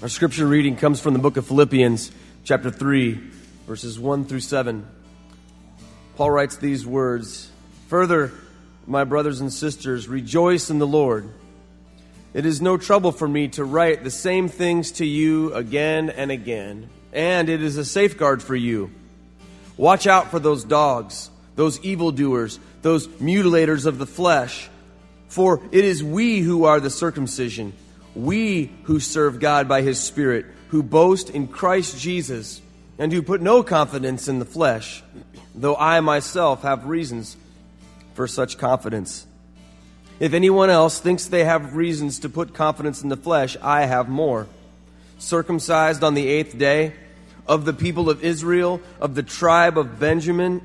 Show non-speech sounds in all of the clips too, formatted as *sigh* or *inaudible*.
Our scripture reading comes from the book of Philippians, chapter 3, verses 1 through 7. Paul writes these words Further, my brothers and sisters, rejoice in the Lord. It is no trouble for me to write the same things to you again and again, and it is a safeguard for you. Watch out for those dogs, those evildoers, those mutilators of the flesh, for it is we who are the circumcision we who serve God by his Spirit, who boast in Christ Jesus, and who put no confidence in the flesh, though I myself have reasons for such confidence. If anyone else thinks they have reasons to put confidence in the flesh, I have more. Circumcised on the eighth day, of the people of Israel, of the tribe of Benjamin,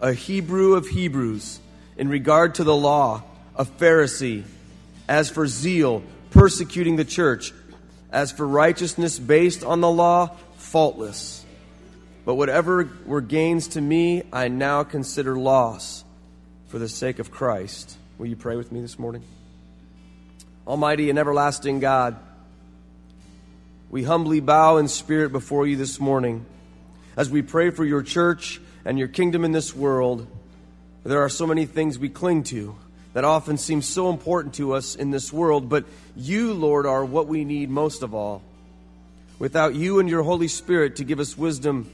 a Hebrew of Hebrews, in regard to the law, a Pharisee. As for zeal, persecuting the church. As for righteousness based on the law, faultless. But whatever were gains to me, I now consider loss for the sake of Christ. Will you pray with me this morning? Almighty and everlasting God, we humbly bow in spirit before you this morning as we pray for your church and your kingdom in this world. There are so many things we cling to that often seems so important to us in this world, but you, Lord, are what we need most of all. Without you and your Holy Spirit to give us wisdom,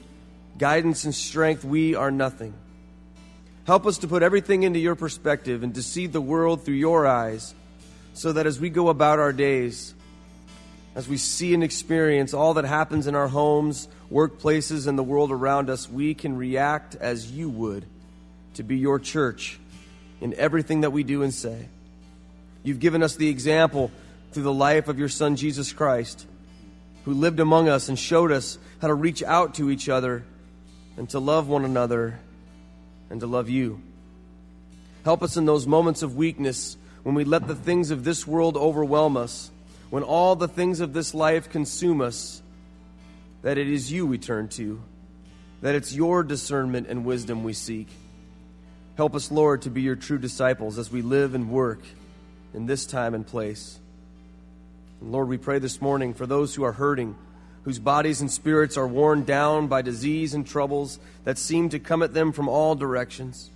guidance, and strength, we are nothing. Help us to put everything into your perspective and to see the world through your eyes so that as we go about our days, as we see and experience all that happens in our homes, workplaces, and the world around us, we can react as you would to be your church in everything that we do and say. You've given us the example through the life of your Son, Jesus Christ, who lived among us and showed us how to reach out to each other and to love one another and to love you. Help us in those moments of weakness when we let the things of this world overwhelm us, when all the things of this life consume us, that it is you we turn to, that it's your discernment and wisdom we seek. Help us, Lord, to be your true disciples as we live and work in this time and place. And Lord, we pray this morning for those who are hurting, whose bodies and spirits are worn down by disease and troubles that seem to come at them from all directions.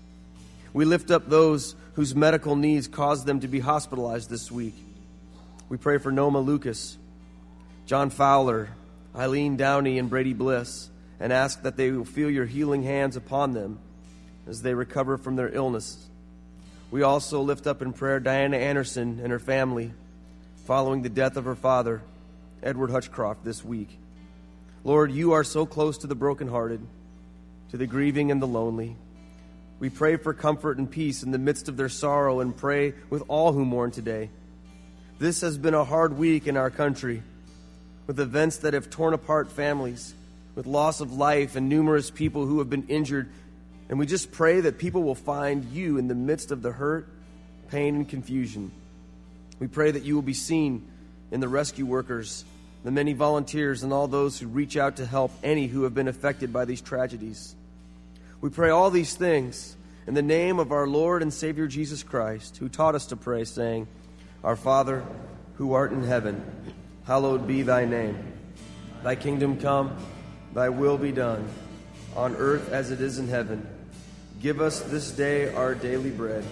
We lift up those whose medical needs caused them to be hospitalized this week. We pray for Noma Lucas, John Fowler, Eileen Downey, and Brady Bliss, and ask that they will feel your healing hands upon them as they recover from their illness. We also lift up in prayer Diana Anderson and her family following the death of her father, Edward Hutchcroft, this week. Lord, you are so close to the brokenhearted, to the grieving and the lonely. We pray for comfort and peace in the midst of their sorrow and pray with all who mourn today. This has been a hard week in our country with events that have torn apart families, with loss of life and numerous people who have been injured and we just pray that people will find you in the midst of the hurt, pain, and confusion. We pray that you will be seen in the rescue workers, the many volunteers, and all those who reach out to help any who have been affected by these tragedies. We pray all these things in the name of our Lord and Savior Jesus Christ, who taught us to pray, saying, Our Father, who art in heaven, hallowed be thy name. Thy kingdom come, thy will be done, on earth as it is in heaven. Give us this day our daily bread,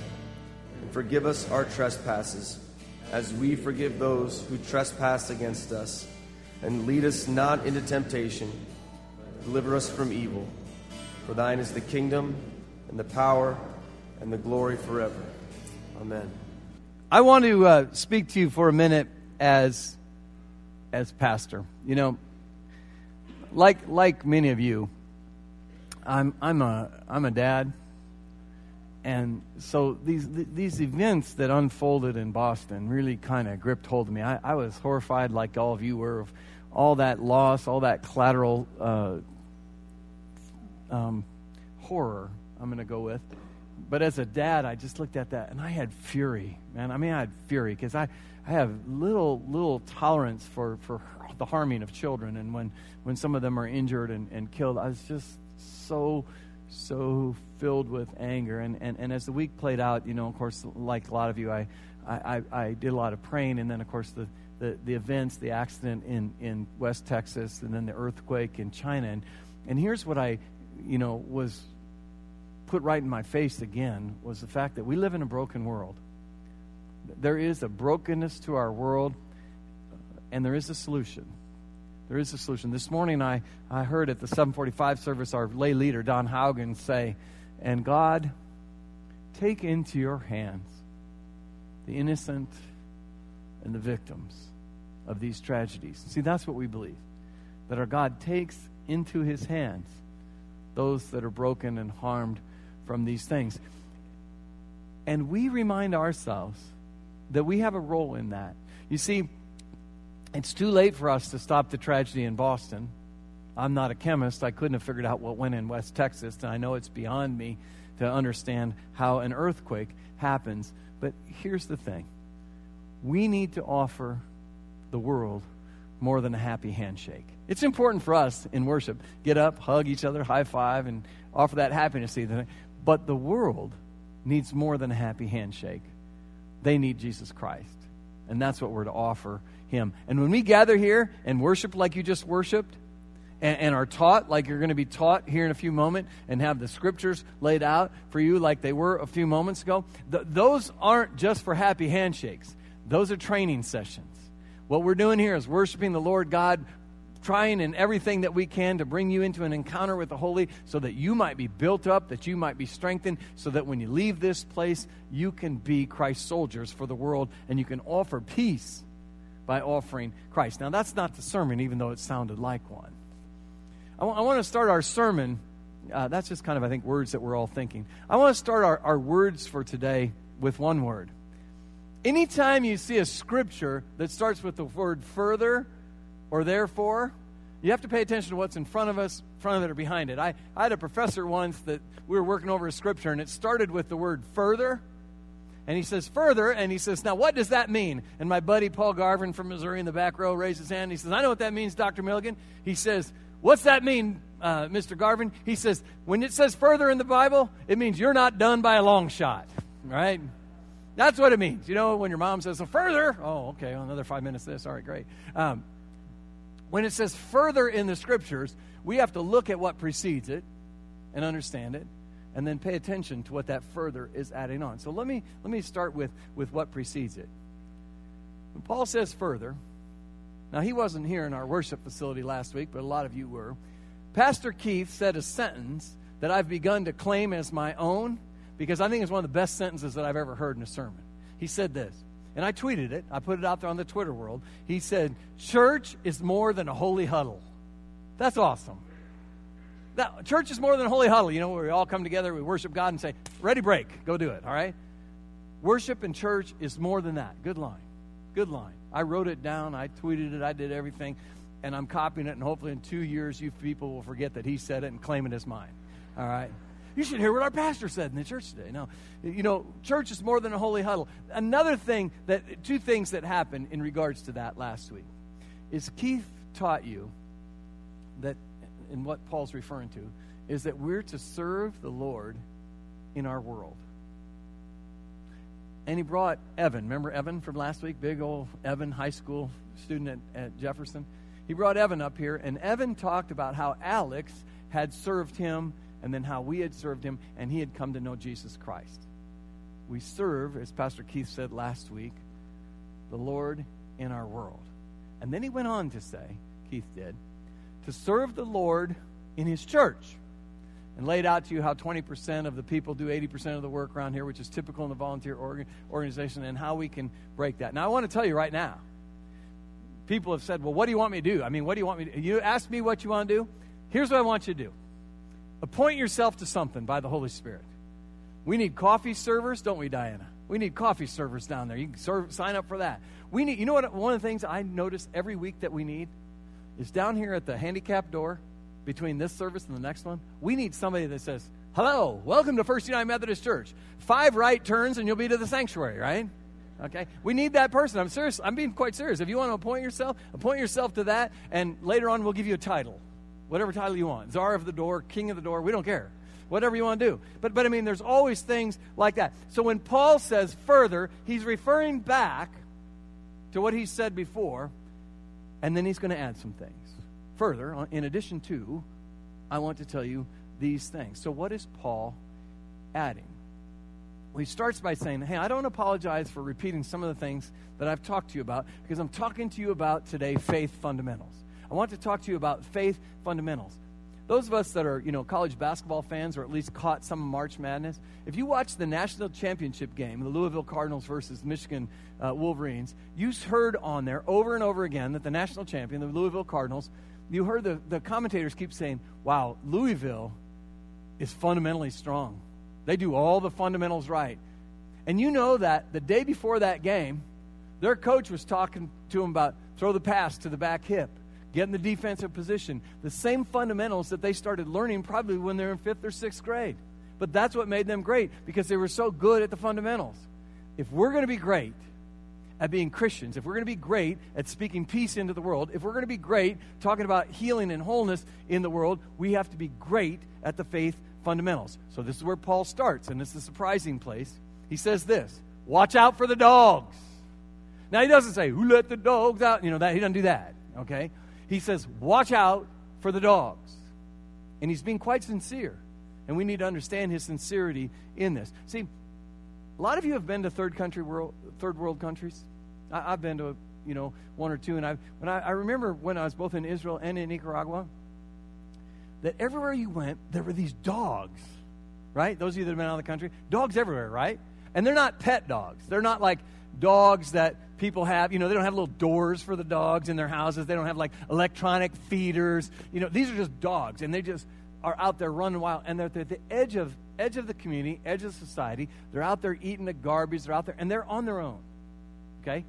and forgive us our trespasses, as we forgive those who trespass against us. And lead us not into temptation, deliver us from evil. For thine is the kingdom, and the power, and the glory forever. Amen. I want to uh, speak to you for a minute as as pastor. You know, like like many of you, I'm I'm a I'm a dad and so these these events that unfolded in Boston really kind of gripped hold of me. I, I, was horrified, like all of you were, of all that loss, all that collateral uh, um, horror. I'm going to go with. But as a dad, I just looked at that and I had fury, man. I mean, I had fury because I, I have little little tolerance for, for the harming of children, and when when some of them are injured and, and killed, I was just so so filled with anger. And, and, and as the week played out, you know, of course, like a lot of you, I, I, I did a lot of praying. And then, of course, the the, the events, the accident in, in West Texas, and then the earthquake in China. And, and here's what I, you know, was put right in my face again was the fact that we live in a broken world. There is a brokenness to our world, and there is a solution. There is a solution. This morning I, I heard at the 745 service our lay leader, Don Haugen, say, And God, take into your hands the innocent and the victims of these tragedies. See, that's what we believe. That our God takes into his hands those that are broken and harmed from these things. And we remind ourselves that we have a role in that. You see, it's too late for us to stop the tragedy in Boston. I'm not a chemist. I couldn't have figured out what went in West Texas, and I know it's beyond me to understand how an earthquake happens. But here's the thing we need to offer the world more than a happy handshake. It's important for us in worship. Get up, hug each other, high five, and offer that happiness. But the world needs more than a happy handshake. They need Jesus Christ. And that's what we're to offer him. And when we gather here and worship like you just worshiped, and, and, are taught like you're going to be taught here in a few moments, and have the scriptures laid out for you like they were a few moments ago, th- those aren't just for happy handshakes. Those are training sessions. What we're doing here is worshiping the Lord God trying in everything that we can to bring you into an encounter with the Holy so that you might be built up, that you might be strengthened, so that when you leave this place, you can be Christ's soldiers for the world and you can offer peace by offering Christ. Now, that's not the sermon, even though it sounded like one. I, w- I want to start our sermon. Uh, that's just kind of, I think, words that we're all thinking. I want to start our, our words for today with one word. Anytime you see a scripture that starts with the word further, or therefore, you have to pay attention to what's in front of us, front of it, or behind it. I, I had a professor once that we were working over a scripture, and it started with the word further. And he says, further, and he says, now what does that mean? And my buddy Paul Garvin from Missouri in the back row raises his hand. And he says, I know what that means, Dr. Milligan. He says, what's that mean, uh, Mr. Garvin? He says, when it says further in the Bible, it means you're not done by a long shot, right? That's what it means. You know, when your mom says, so further, oh, okay, well, another five minutes this, all right, great. Um, when it says further in the scriptures, we have to look at what precedes it and understand it and then pay attention to what that further is adding on. So let me let me start with with what precedes it. When Paul says further, now he wasn't here in our worship facility last week, but a lot of you were. Pastor Keith said a sentence that I've begun to claim as my own because I think it's one of the best sentences that I've ever heard in a sermon. He said this and I tweeted it, I put it out there on the Twitter world. He said, Church is more than a holy huddle. That's awesome. That, church is more than a holy huddle, you know, where we all come together, we worship God and say, Ready, break, go do it, all right? Worship in church is more than that. Good line. Good line. I wrote it down, I tweeted it, I did everything, and I'm copying it, and hopefully in two years, you people will forget that he said it and claim it as mine, all right? You should hear what our pastor said in the church today. No, you know, church is more than a holy huddle. Another thing that, two things that happened in regards to that last week is Keith taught you that, in what Paul's referring to, is that we're to serve the Lord in our world. And he brought Evan. Remember Evan from last week? Big old Evan, high school student at, at Jefferson. He brought Evan up here, and Evan talked about how Alex had served him and then how we had served him and he had come to know Jesus Christ. We serve, as Pastor Keith said last week, the Lord in our world. And then he went on to say, Keith did, to serve the Lord in his church. And laid out to you how 20% of the people do 80% of the work around here, which is typical in the volunteer organ- organization, and how we can break that. Now, I want to tell you right now people have said, Well, what do you want me to do? I mean, what do you want me to do? You ask me what you want to do. Here's what I want you to do Appoint yourself to something by the Holy Spirit. We need coffee servers, don't we, Diana? We need coffee servers down there. You can serve, sign up for that. We need, you know what? One of the things I notice every week that we need is down here at the handicap door between this service and the next one. We need somebody that says, "Hello, welcome to First United Methodist Church. Five right turns and you'll be to the sanctuary." Right? Okay, we need that person. I'm serious. I'm being quite serious. If you want to appoint yourself, appoint yourself to that, and later on we'll give you a title whatever title you want czar of the door, king of the door, we don't care. Whatever you want to do. But, but I mean, there's always things like that. So when Paul says further, he's referring back to what he said before, and then he's going to add some things. Further, uh, in addition to, I want to tell you these things. So, what is Paul adding? Well, he starts by saying, Hey, I don't apologize for repeating some of the things that I've talked to you about because I'm talking to you about today faith fundamentals. I want to talk to you about faith fundamentals. Those of us that are, you know, college basketball fans or at least caught some March Madness, if you watch the national championship game, the Louisville Cardinals versus Michigan uh, Wolverines, you heard on there over and over again that the national champion, the Louisville Cardinals, you heard the, the commentators keep saying, wow, Louisville is fundamentally strong. They do all the fundamentals right. And you know that the day before that game, their coach was talking to them about throw the pass to the back hip get in the defensive position. The same fundamentals that they started learning probably when they're in fifth or sixth grade. But that's what made them great because they were so good at the fundamentals. If we're going to be great at being Christians, if we're going to be great at speaking peace into the world, if we're going to be great talking about healing and wholeness in the world, we have to be great at the faith fundamentals. So this is where Paul starts, and it's a surprising place. He says this Watch out for the dogs. Now, he doesn't say, Who let the dogs out? You know, that he doesn't do that, okay? He says, Watch out for the dogs. And he's being quite sincere. And we need to understand his sincerity in this. See, a lot of you have been to third country world, third world countries. I, have been to, you know, one or two. And I, when I, I remember when I was both in Israel and in Nicaragua, that everywhere you went, there were these dogs, right? Those of you that have been out of the country, dogs everywhere, right? And they're not pet dogs. They're not like dogs that people have. You know, they don't have little doors for the dogs in their houses. They don't have like electronic feeders. You know, these are just dogs, and they just are out there running wild, and they're at the edge of edge of the community, edge of society. They're out there eating the garbage. They're out there, and they're on their own. Okay.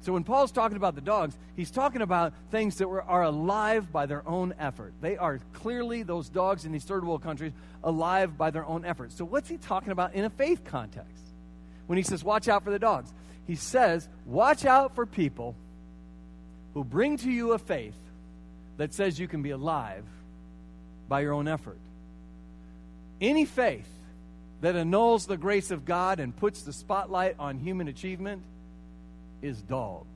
So when Paul's talking about the dogs, he's talking about things that were, are alive by their own effort. They are clearly those dogs in these third world countries alive by their own effort. So what's he talking about in a faith context? When he says, "Watch out for the dogs," he says, Watch out for people who bring to you a faith that says you can be alive by your own effort. Any faith that annuls the grace of God and puts the spotlight on human achievement is dog.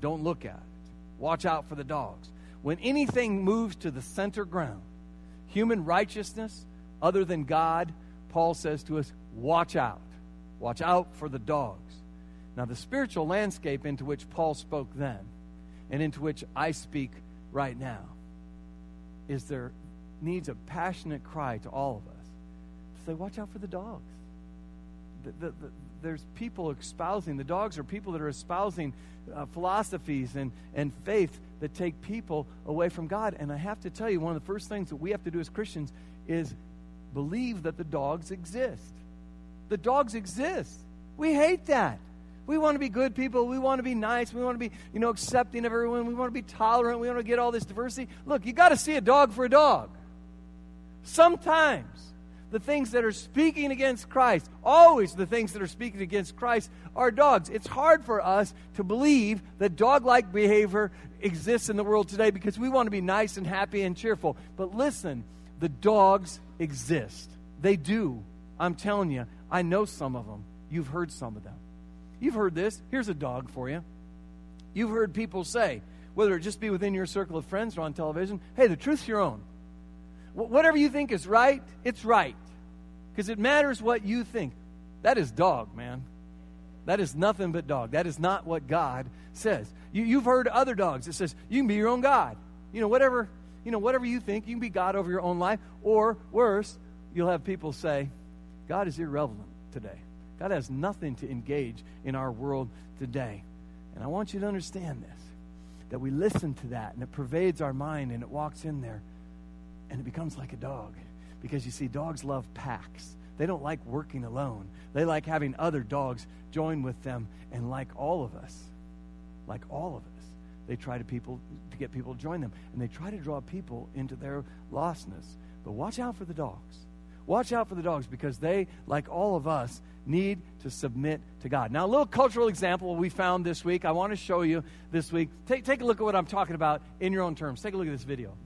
Don't look at it. Watch out for the dogs. When anything moves to the center ground, human righteousness other than God, Paul says to us, watch out. Watch out for the dogs. Now, the spiritual landscape into which Paul spoke then and into which I speak right now is there needs a passionate cry to all of us to say, watch out for the dogs. The, the, the, there's people espousing, the dogs are people that are espousing uh, philosophies and, and faith that take people away from God. And I have to tell you, one of the first things that we have to do as Christians is believe that the dogs exist. The dogs exist. We hate that. We want to be good people. We want to be nice. We want to be, you know, accepting of everyone. We want to be tolerant. We want to get all this diversity. Look, you got to see a dog for a dog. Sometimes the things that are speaking against Christ, always the things that are speaking against Christ, are dogs. It's hard for us to believe that dog like behavior exists in the world today because we want to be nice and happy and cheerful. But listen, the dogs exist. They do. I'm telling you, I know some of them. You've heard some of them. You've heard this. Here's a dog for you. You've heard people say, whether it just be within your circle of friends or on television, hey, the truth's your own. whatever you think is right, it's right. Because it matters what you think. That is dog, man. That is nothing but dog. That is not what God says. You, you've heard other dogs that says you can be your own God. You know, whatever, you know, whatever you think, you can be God over your own life. Or worse, you'll have people say, God is irrelevant today. God has nothing to engage in our world today. And I want you to understand this that we listen to that and it pervades our mind and it walks in there and it becomes like a dog. Because you see, dogs love packs. They don't like working alone. They like having other dogs join with them. And like all of us, like all of us, they try to people to get people to join them. And they try to draw people into their lostness. But watch out for the dogs. Watch out for the dogs because they, like all of us, need to submit to God. Now, a little cultural example we found this week. I want to show you this week. Take, take a look at what I'm talking about in your own terms. Take a look at this video.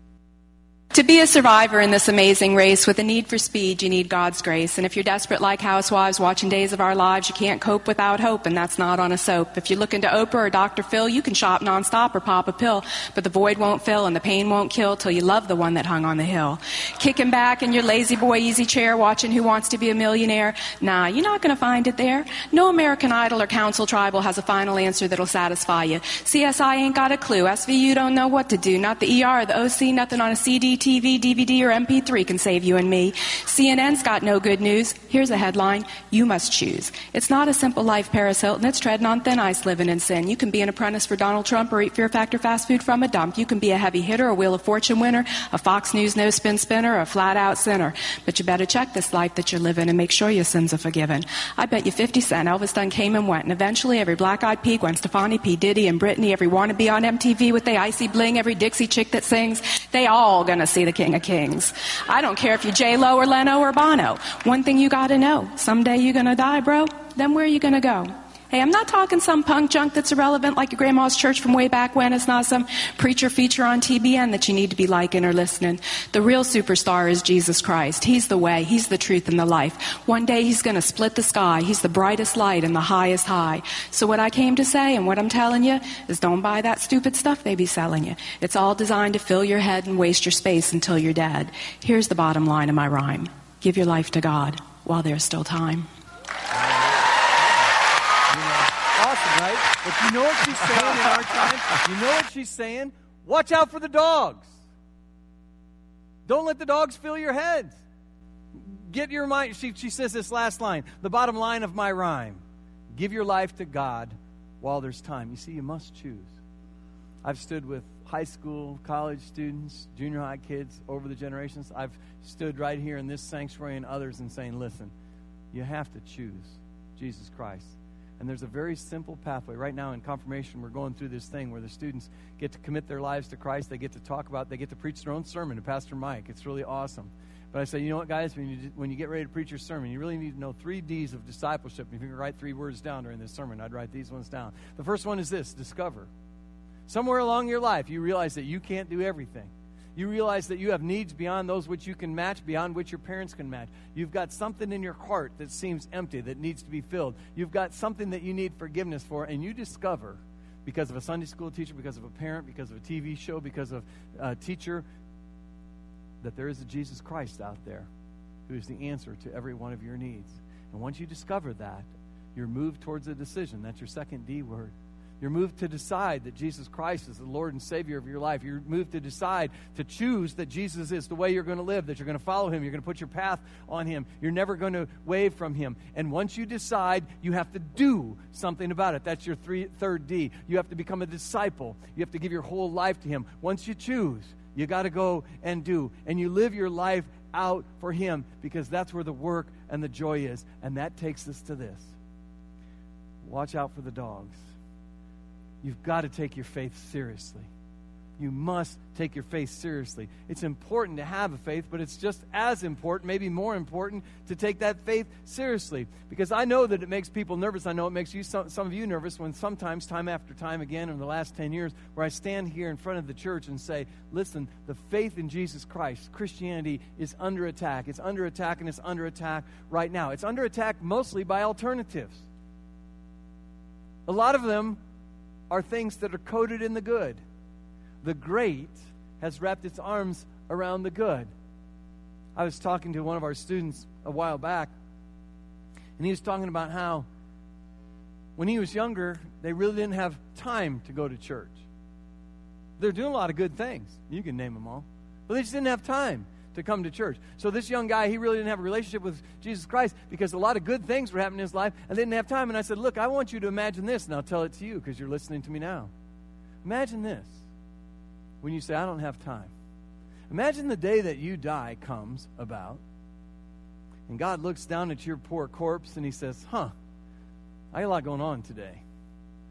To be a survivor in this amazing race with a need for speed, you need God's grace. And if you're desperate like housewives watching Days of Our Lives, you can't cope without hope, and that's not on a soap. If you're looking to Oprah or Dr. Phil, you can shop nonstop or pop a pill, but the void won't fill and the pain won't kill till you love the one that hung on the hill. Kicking back in your La-Z-Boy easy chair watching Who Wants to Be a Millionaire? Nah, you're not going to find it there. No American Idol or Council Tribal has a final answer that'll satisfy you. CSI ain't got a clue. SVU don't know what to do. Not the ER the OC, nothing on a CD, TV, DVD, or MP3 can save you and me. CNN's got no good news. Here's a headline You must choose. It's not a simple life, Paris Hilton. It's treading on thin ice living in sin. You can be an apprentice for Donald Trump or eat Fear Factor fast food from a dump. You can be a heavy hitter, a Wheel of Fortune winner, a Fox News no spin spinner, a flat out sinner. But you better check this life that you're living and make sure your sins are forgiven. I bet you 50 Cent, Elvis done came and went, and eventually every black eyed pea, Gwen Stefani, P. Diddy, and Britney, every wannabe on MTV with the icy bling, every Dixie chick that sings, they all gonna see the King of Kings. I don't care if you're J Lo or Leno or Bono. One thing you gotta know: someday you're gonna die, bro. Then where are you gonna go? Hey, I'm not talking some punk junk that's irrelevant like your grandma's church from way back when. It's not some preacher feature on TBN that you need to be liking or listening. The real superstar is Jesus Christ. He's the way, He's the truth and the life. One day He's going to split the sky. He's the brightest light and the highest high. So what I came to say and what I'm telling you is don't buy that stupid stuff they be selling you. It's all designed to fill your head and waste your space until you're dead. Here's the bottom line of my rhyme. Give your life to God while there's still time. Right? But you know what she's saying in our time? You know what she's saying? Watch out for the dogs. Don't let the dogs fill your head. Get your mind. She, she says this last line, the bottom line of my rhyme give your life to God while there's time. You see, you must choose. I've stood with high school, college students, junior high kids over the generations. I've stood right here in this sanctuary and others and saying, listen, you have to choose Jesus Christ. And there's a very simple pathway. Right now in confirmation, we're going through this thing where the students get to commit their lives to Christ. They get to talk about, they get to preach their own sermon to Pastor Mike. It's really awesome. But I say, you know what, guys? When you, when you get ready to preach your sermon, you really need to know three D's of discipleship. If you can write three words down during this sermon, I'd write these ones down. The first one is this discover. Somewhere along your life, you realize that you can't do everything. You realize that you have needs beyond those which you can match, beyond which your parents can match. You've got something in your heart that seems empty, that needs to be filled. You've got something that you need forgiveness for, and you discover because of a Sunday school teacher, because of a parent, because of a TV show, because of a teacher, that there is a Jesus Christ out there who is the answer to every one of your needs. And once you discover that, you're moved towards a decision. That's your second D word. You're moved to decide that Jesus Christ is the Lord and Savior of your life. You're moved to decide to choose that Jesus is the way you're going to live, that you're going to follow Him, you're going to put your path on Him, you're never going to wave from Him. And once you decide, you have to do something about it. That's your three, third D. You have to become a disciple, you have to give your whole life to Him. Once you choose, you got to go and do. And you live your life out for Him because that's where the work and the joy is. And that takes us to this watch out for the dogs. You've got to take your faith seriously. You must take your faith seriously. It's important to have a faith, but it's just as important, maybe more important, to take that faith seriously. Because I know that it makes people nervous. I know it makes you some, some of you nervous when sometimes, time after time again, in the last 10 years, where I stand here in front of the church and say, listen, the faith in Jesus Christ, Christianity, is under attack. It's under attack, and it's under attack right now. It's under attack mostly by alternatives. A lot of them are things that are coded in the good. The great has wrapped its arms around the good. I was talking to one of our students a while back, and he was talking about how when he was younger, they really didn't have time to go to church. They're doing a lot of good things. You can name them all. But they just didn't have time to come to church. So this young guy, he really didn't have a relationship with Jesus Christ because a lot of good things were happening in his life and they didn't have time. And I said, Look, I want you to imagine this, and I'll tell it to you because you're listening to me now. Imagine this when you say, I don't have time. Imagine the day that you die comes about, and God looks down at your poor corpse and he says, Huh, I got a lot going on today.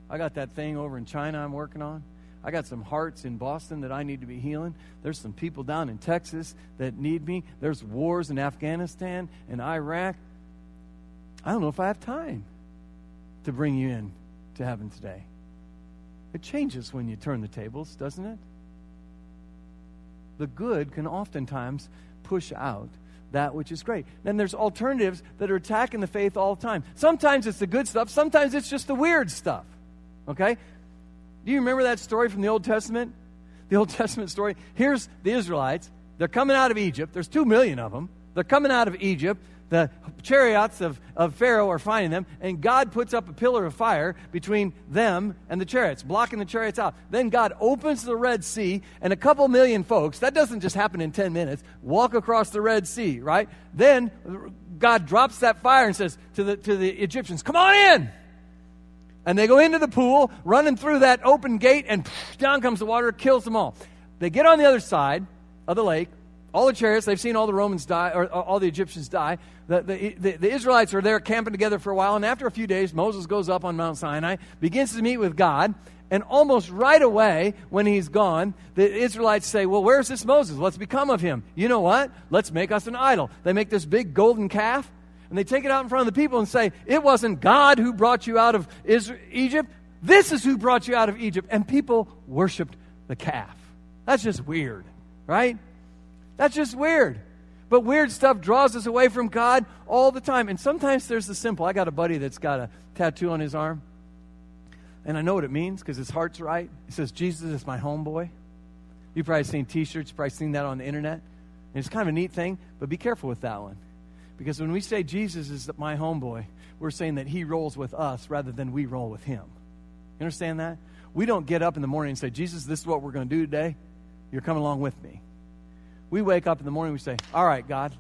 I got that thing over in China I'm working on. I got some hearts in Boston that I need to be healing. There's some people down in Texas that need me. There's wars in Afghanistan and Iraq. I don't know if I have time to bring you in to heaven today. It changes when you turn the tables, doesn't it? the good can oftentimes push out that which is great. Then there's alternatives that are attacking the faith all the time. Sometimes it's the good stuff, sometimes it's just the weird stuff. Okay? Do you remember that story from the Old Testament? *laughs* The Old Testament story. Here's the Israelites. They're coming out of Egypt. There's two million of them. They're coming out of Egypt the chariots of, of Pharaoh are finding them, and God puts up a pillar of fire between them and the chariots, blocking the chariots out. Then God opens the Red Sea, and a couple million folks, that doesn't just happen in 10 minutes, walk across the Red Sea, right? Then God drops that fire and says to the, to the Egyptians, Come on in! And they go into the pool, running through that open gate, and down comes the water, kills them all. They get on the other side of the lake, all the chariots, they've seen all the Romans die, or all the Egyptians die. The, the, the, the, Israelites are there camping together for a while, and after a few days, Moses goes up on Mount Sinai, begins to meet with God, and almost right away, when he's gone, the Israelites say, Well, where's this Moses? What's become of him? You know what? Let's make us an idol. They make this big golden calf, and they take it out in front of the people and say, It wasn't God who brought you out of Egypt. This is who brought you out of Egypt. And people worshiped the calf. That's just weird, right? That's just weird. But weird stuff draws us away from God all the time. And sometimes there's the simple. I got a buddy that's got a tattoo on his arm. And I know what it means because his heart's right. It says, Jesus is my homeboy. You've probably seen t shirts, probably seen that on the internet. And it's kind of a neat thing, but be careful with that one. Because when we say Jesus is my homeboy, we're saying that he rolls with us rather than we roll with him. You understand that? We don't get up in the morning and say, Jesus, this is what we're going to do today. You're coming along with me. We wake up in the morning, we say, All right, God,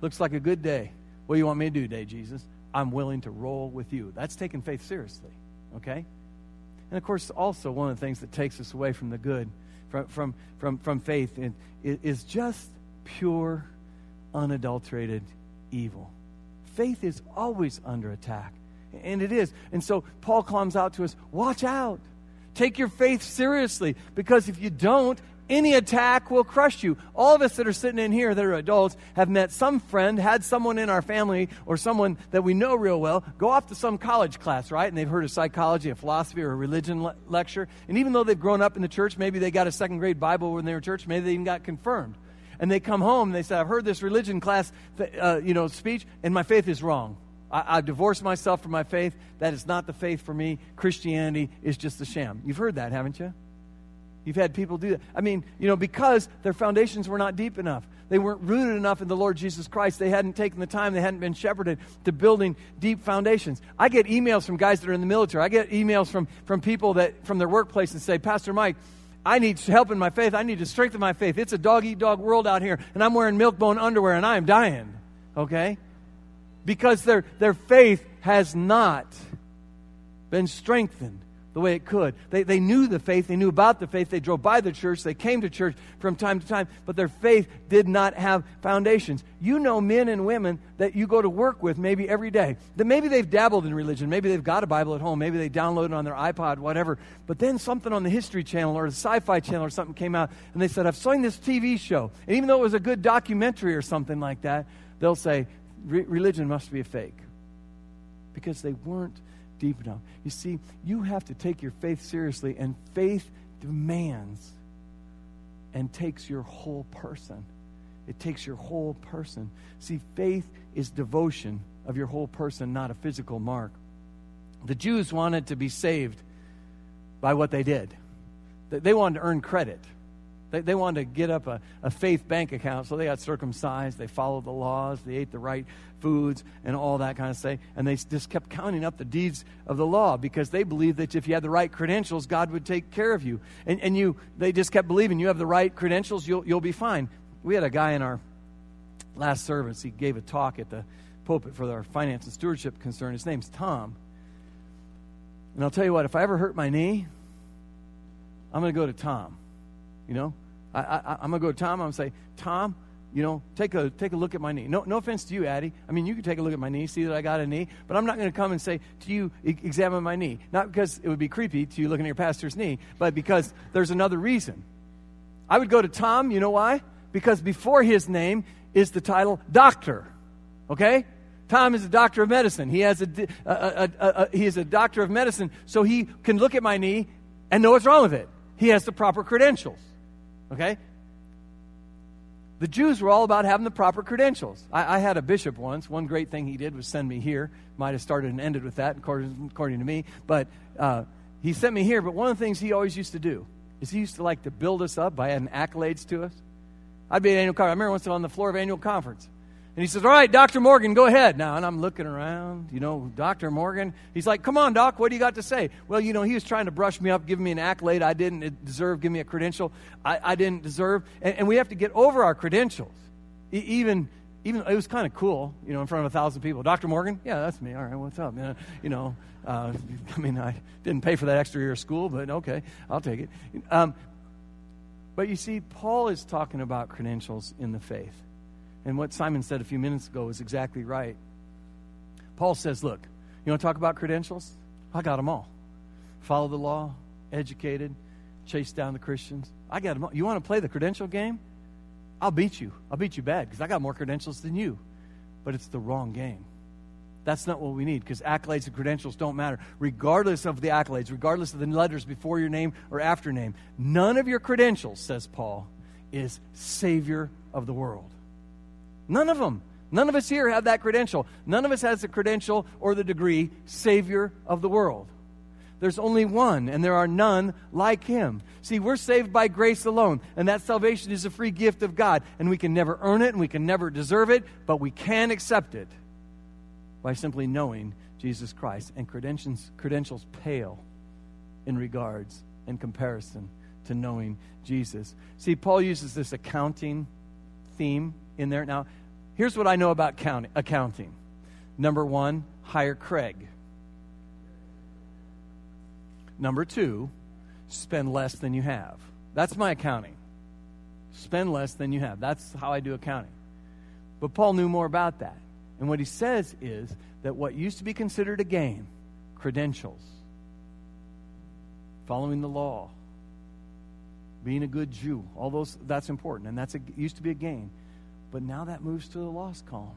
looks like a good day. What do you want me to do today, Jesus? I'm willing to roll with you. That's taking faith seriously, okay? And of course, also one of the things that takes us away from the good, from, from, from, from faith, is just pure, unadulterated evil. Faith is always under attack, and it is. And so Paul calls out to us watch out. Take your faith seriously, because if you don't, any attack will crush you. All of us that are sitting in here that are adults have met some friend, had someone in our family or someone that we know real well go off to some college class, right? And they've heard a psychology, a philosophy, or a religion le- lecture. And even though they've grown up in the church, maybe they got a second grade Bible when they were church, maybe they even got confirmed. And they come home and they say, I've heard this religion class, uh, you know, speech, and my faith is wrong. I, have divorced myself from my faith. That is not the faith for me. Christianity is just a sham. You've heard that, haven't you? You've had people do that. I mean, you know, because their foundations were not deep enough. They weren't rooted enough in the Lord Jesus Christ. They hadn't taken the time, they hadn't been shepherded to building deep foundations. I get emails from guys that are in the military. I get emails from, from people that from their workplace and say, Pastor Mike, I need help in my faith. I need to strengthen my faith. It's a dog eat dog world out here, and I'm wearing milk bone underwear and I am dying. Okay? Because their, their faith has not been strengthened the way it could. They, they knew the faith, they knew about the faith, they drove by the church, they came to church from time to time, but their faith did not have foundations. You know men and women that you go to work with maybe every day, that maybe they've dabbled in religion, maybe they've got a Bible at home, maybe they download it on their iPod, whatever, but then something on the History Channel or the Sci Fi Channel or something came out, and they said, I've seen this TV show. And even though it was a good documentary or something like that, they'll say, religion must be a fake. Because they weren't deep enough. You see, you have to take your faith seriously, and faith demands and takes your whole person. It takes your whole person. See, faith is devotion of your whole person, not a physical mark. The Jews wanted to be saved by what they did, they wanted to earn credit. They, they wanted to get up a, a faith bank account, so they got circumcised, they followed the laws, they ate the right foods, and all that kind of stuff. And they just kept counting up the deeds of the law because they believed that if you had the right credentials, God would take care of you. And, and you, they just kept believing you have the right credentials, you'll, you'll be fine. We had a guy in our last service, he gave a talk at the pulpit for our finance and stewardship concern. His name's Tom. And I'll tell you what, if I ever hurt my knee, I'm going to go to Tom. You know, I, I, am going to go to Tom. I'm to say, Tom, you know, take a, take a look at my knee. No, no offense to you, Addie. I mean, you can take a look at my knee, see that I got a knee, but I'm not going to come and say to you, examine my knee. Not because it would be creepy to you looking at your pastor's knee, but because there's another reason. I would go to Tom, you know why? Because before his name is the title doctor. Okay? Tom is a doctor of medicine. He has a, a, a, a, he is a doctor of medicine, so he can look at my knee and know what's wrong with it. He has the proper credentials. Okay? the Jews were all about having the proper credentials. I, I, had a bishop once. One great thing he did was send me here. Might have started and ended with that, according, according to me. But uh, he sent me here. But one of the things he always used to do is he used to like to build us up by adding accolades to us. I'd be at annual conference. I remember once I was on the floor of annual conference. And he says, All right, Dr. Morgan, go ahead now. And I'm looking around, you know, Dr. Morgan. He's like, Come on, Doc, what do you got to say? Well, you know, he was trying to brush me up, give me an accolade I didn't deserve, give me a credential I, I didn't deserve. And, and, we have to get over our credentials. E- even, even, it was kind of cool, you know, in front of a thousand people. Dr. Morgan? Yeah, that's me. All right, what's up? Man? You know, uh, *laughs* I mean, I didn't pay for that extra year of school, but okay, I'll take it. Um, but you see, Paul is talking about credentials in the faith. And what Simon said a few minutes ago is exactly right. Paul says, Look, you want to talk about credentials? I got them all. Follow the law, educated, chase down the Christians. I got them all. You want to play the credential game? I'll beat you. I'll beat you bad because I got more credentials than you. But it's the wrong game. That's not what we need because accolades and credentials don't matter. Regardless of the accolades, regardless of the letters before your name or after name, none of your credentials, says Paul, is Savior of the world. None of them. None of us here have that credential. None of us has the credential or the degree Savior of the world. There's only one, and there are none like him. See, we're saved by grace alone, and that salvation is a free gift of God, and we can never earn it and we can never deserve it, but we can accept it by simply knowing Jesus Christ. And credentials, credentials pale in regards in comparison to knowing Jesus. See, Paul uses this accounting theme in there. Now, here's what I know about counting, accounting. Number one, hire Craig. Number two, spend less than you have. That's my accounting. Spend less than you have. That's how I do accounting. But Paul knew more about that. And what he says is that what used to be considered a gain, credentials, following the law, being a good Jew, all those that's important and that's used to be a gain. But now that moves to the lost column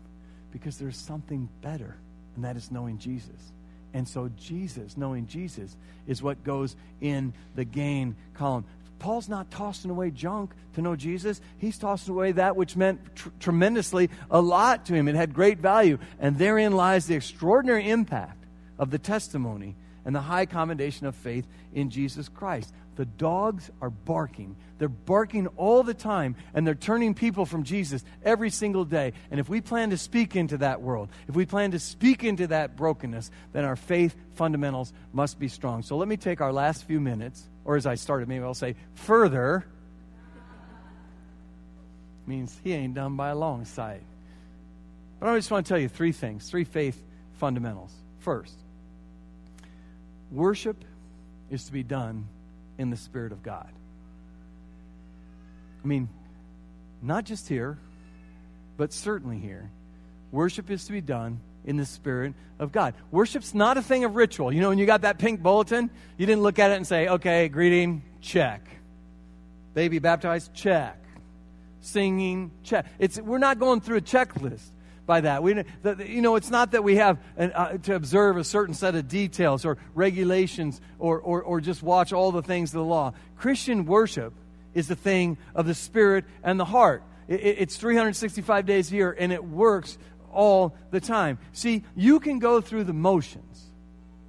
because there's something better, and that is knowing Jesus. And so, Jesus, knowing Jesus, is what goes in the gain column. Paul's not tossing away junk to know Jesus. He's tossing away that which meant tr- tremendously a lot to him. It had great value. And therein lies the extraordinary impact of the testimony and the high commendation of faith in Jesus Christ. The dogs are barking. They're barking all the time, and they're turning people from Jesus every single day. And if we plan to speak into that world, if we plan to speak into that brokenness, then our faith fundamentals must be strong. So let me take our last few minutes, or as I started, maybe I'll say further. means he ain't done by a long sight. But I just want to tell you three things, three faith fundamentals. First, worship is to be done in the Spirit of God. I mean, not just here, but certainly here. Worship is to be done in the Spirit of God. Worship's not a thing of ritual. You know, when you got that pink bulletin, you didn't look at it and say, okay, greeting, check. Baby baptized, check. Singing, check. It's, we're not going through a checklist by that. We, the, you know, it's not that we have an, uh, to observe a certain set of details or regulations or, or, or just watch all the things of the law. Christian worship is the thing of the spirit and the heart. It, it's 365 days a year and it works all the time. See, you can go through the motions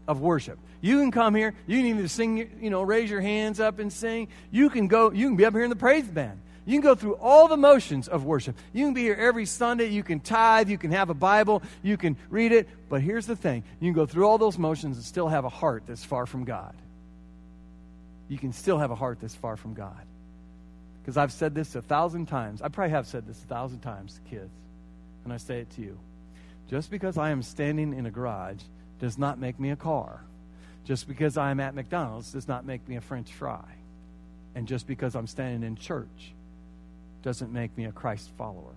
of worship. You can come here, you can even sing, you know, raise your hands up and sing. You can go, you can be up here in the praise band. You can go through all the motions of worship. You can be here every Sunday. You can tithe. You can have a Bible. You can read it. But here's the thing you can go through all those motions and still have a heart that's far from God. You can still have a heart that's far from God. Because I've said this a thousand times. I probably have said this a thousand times kids. And I say it to you. Just because I am standing in a garage does not make me a car. Just because I am at McDonald's does not make me a French fry. And just because I'm standing in church doesn't make me a Christ follower.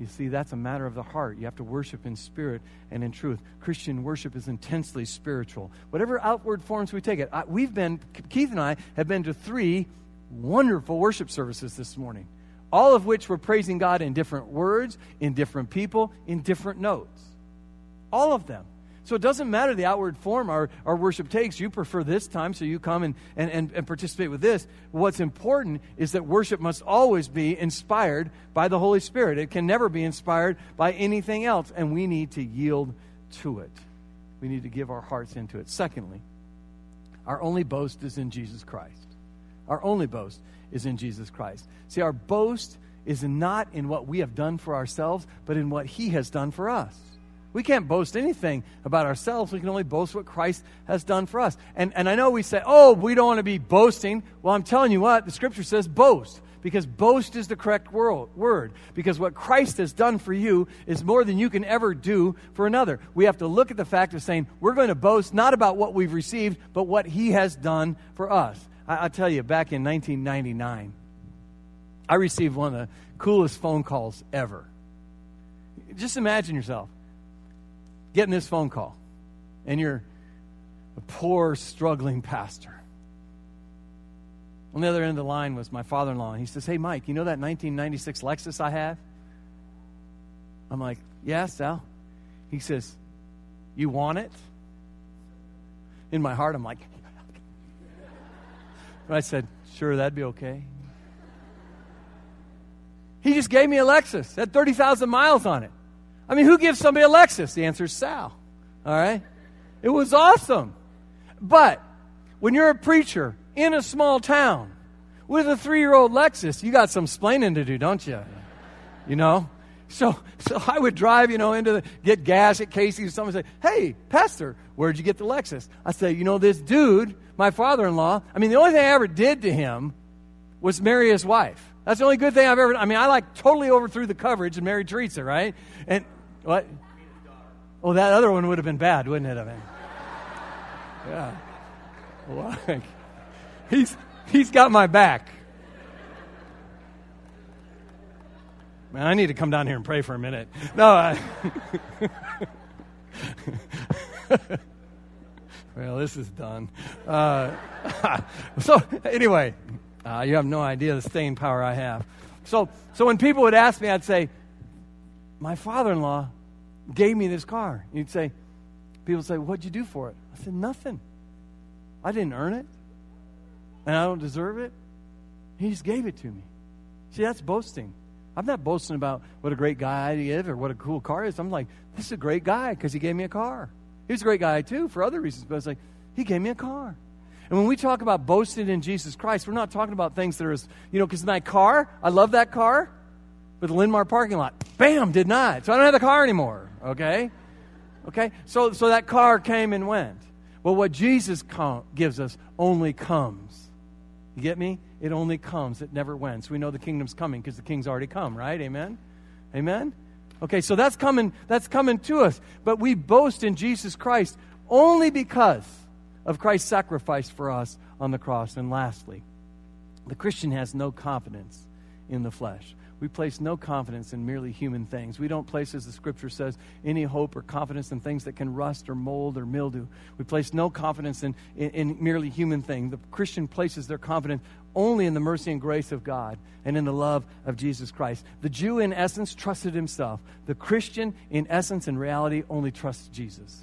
You see, that's a matter of the heart. You have to worship in spirit and in truth. Christian worship is intensely spiritual. Whatever outward forms we take it. I, we've been, Keith and I have been to three wonderful worship services this morning, all of which were praising God in different words, in different people, in different notes. All of them. So it doesn't matter the outward form our, our worship takes. You prefer this time, so you come and, and, and, and participate with this. What's important is that worship must always be inspired by the Holy Spirit. It can never be inspired by anything else, and we need to yield to it. We need to give our hearts into it. Secondly, our only boast is in Jesus Christ. Our only boast is in Jesus Christ. See, our boast is not in what we have done for ourselves, but in what He has done for us. We can't boast anything about ourselves. We can only boast what Christ has done for us. And, and I know we say, oh, we don't want to be boasting. Well, I'm telling you what, the scripture says boast. Because boast is the correct word. Because what Christ has done for you is more than you can ever do for another. We have to look at the fact of saying we're going to boast not about what we've received, but what He has done for us. I, will tell you, back in 1999, I received one of the coolest phone calls ever. Just imagine yourself getting this phone call, and you're a poor, struggling pastor. On the other end of the line was my father in law, and he says, Hey, Mike, you know that 1996 Lexus I have? I'm like, Yeah, Sal. He says, You want it? In my heart, I'm like, *laughs* But I said, Sure, that'd be okay. He just gave me a Lexus, had 30,000 miles on it. I mean, who gives somebody a Lexus? The answer is Sal. All right? It was awesome. But when you're a preacher in a small town with a three year old Lexus, you got some splaining to do, don't you? You know? So, so I would drive, you know, into the, get gas at Casey's. And someone say, "Hey, Pastor, where'd you get the Lexus?" I say, "You know, this dude, my father-in-law. I mean, the only thing I ever did to him was marry his wife. That's the only good thing I've ever. I mean, I like totally overthrew the coverage and married Teresa, right? And what? Oh, that other one would have been bad, wouldn't it? I mean, yeah. Like, he's he's got my back. Man, I need to come down here and pray for a minute. No. I, *laughs* well, this is done. Uh, *laughs* so anyway, uh, you have no idea the staying power I have. So, so when people would ask me, I'd say, my father in law gave me this car. You'd say, people say, What'd you do for it? I said, Nothing. I didn't earn it, and I don't deserve it. He just gave it to me. See, that's boasting. I'm not boasting about what a great guy he is or what a cool car is. I'm like, this is a great guy because he gave me a car. He was a great guy too for other reasons, but it's like, he gave me a car. And when we talk about boasting in Jesus Christ, we're not talking about things that are, you know, because my car, I love that car with the Linn-Mar parking lot. Bam, did not. So I don't have the car anymore, okay? Okay? So, so that car came and went. Well, what Jesus com- gives us only comes. You get me? It only comes. It never went. So we know the kingdom's coming because the king's already come, right? Amen? Amen? Okay, so that's coming, that's coming to us. But we boast in Jesus Christ only because of Christ's sacrifice for us on the cross. And lastly, the Christian has no confidence in the flesh. We place no confidence in merely human things. We don't place, as the scripture says, any hope or confidence in things that can rust or mold or mildew. We place no confidence in, in, in, merely human things. The Christian places their confidence only in the mercy and grace of God and in the love of Jesus Christ. The Jew, in essence, trusted himself. The Christian, in essence and reality, only trusts Jesus.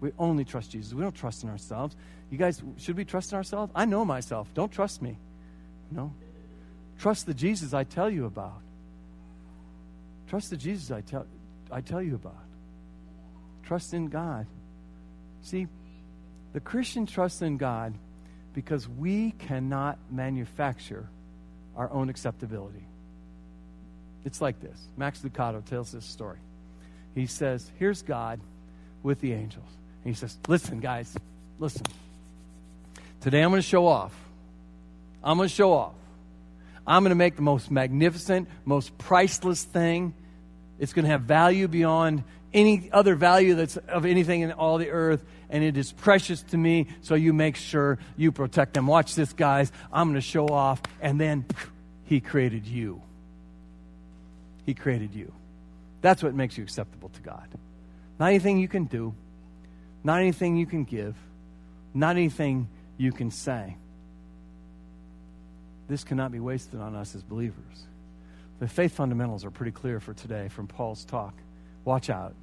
We only trust Jesus. We don't trust in ourselves. You guys, should we trust in ourselves? I know myself. Don't trust me. No. Trust the Jesus I tell you about. Trust the Jesus I tell, I tell you about. Trust in God. See, the Christian trusts in God because we cannot manufacture our own acceptability. It's like this. Max Lucado tells this story. He says, Here's God with the angels. And he says, Listen, guys, listen. Today I'm going to show off. I'm going to show off. I'm going to make the most magnificent, most priceless thing. It's going to have value beyond any other value that's of anything in all the earth, and it is precious to me. So you make sure you protect them. Watch this, guys. I'm going to show off, and then He created you. He created you. That's what makes you acceptable to God. Not anything you can do, not anything you can give, not anything you can say this cannot be wasted on us as believers. The faith fundamentals are pretty clear for today from Paul's talk. Watch out.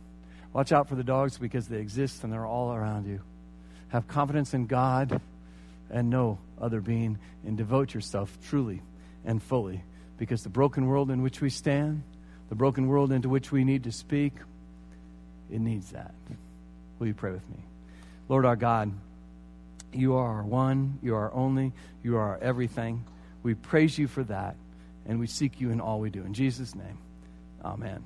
Watch out for the dogs because they exist and they're all around you. Have confidence in God and no other being, and devote yourself truly and fully because the broken world in which we stand, the broken world into which we need to speak, it needs that. Will you pray with me? Lord our God, you are our one, you are our only, you are our everything. We praise you for that, and we seek you in all we do. In Jesus' name, amen.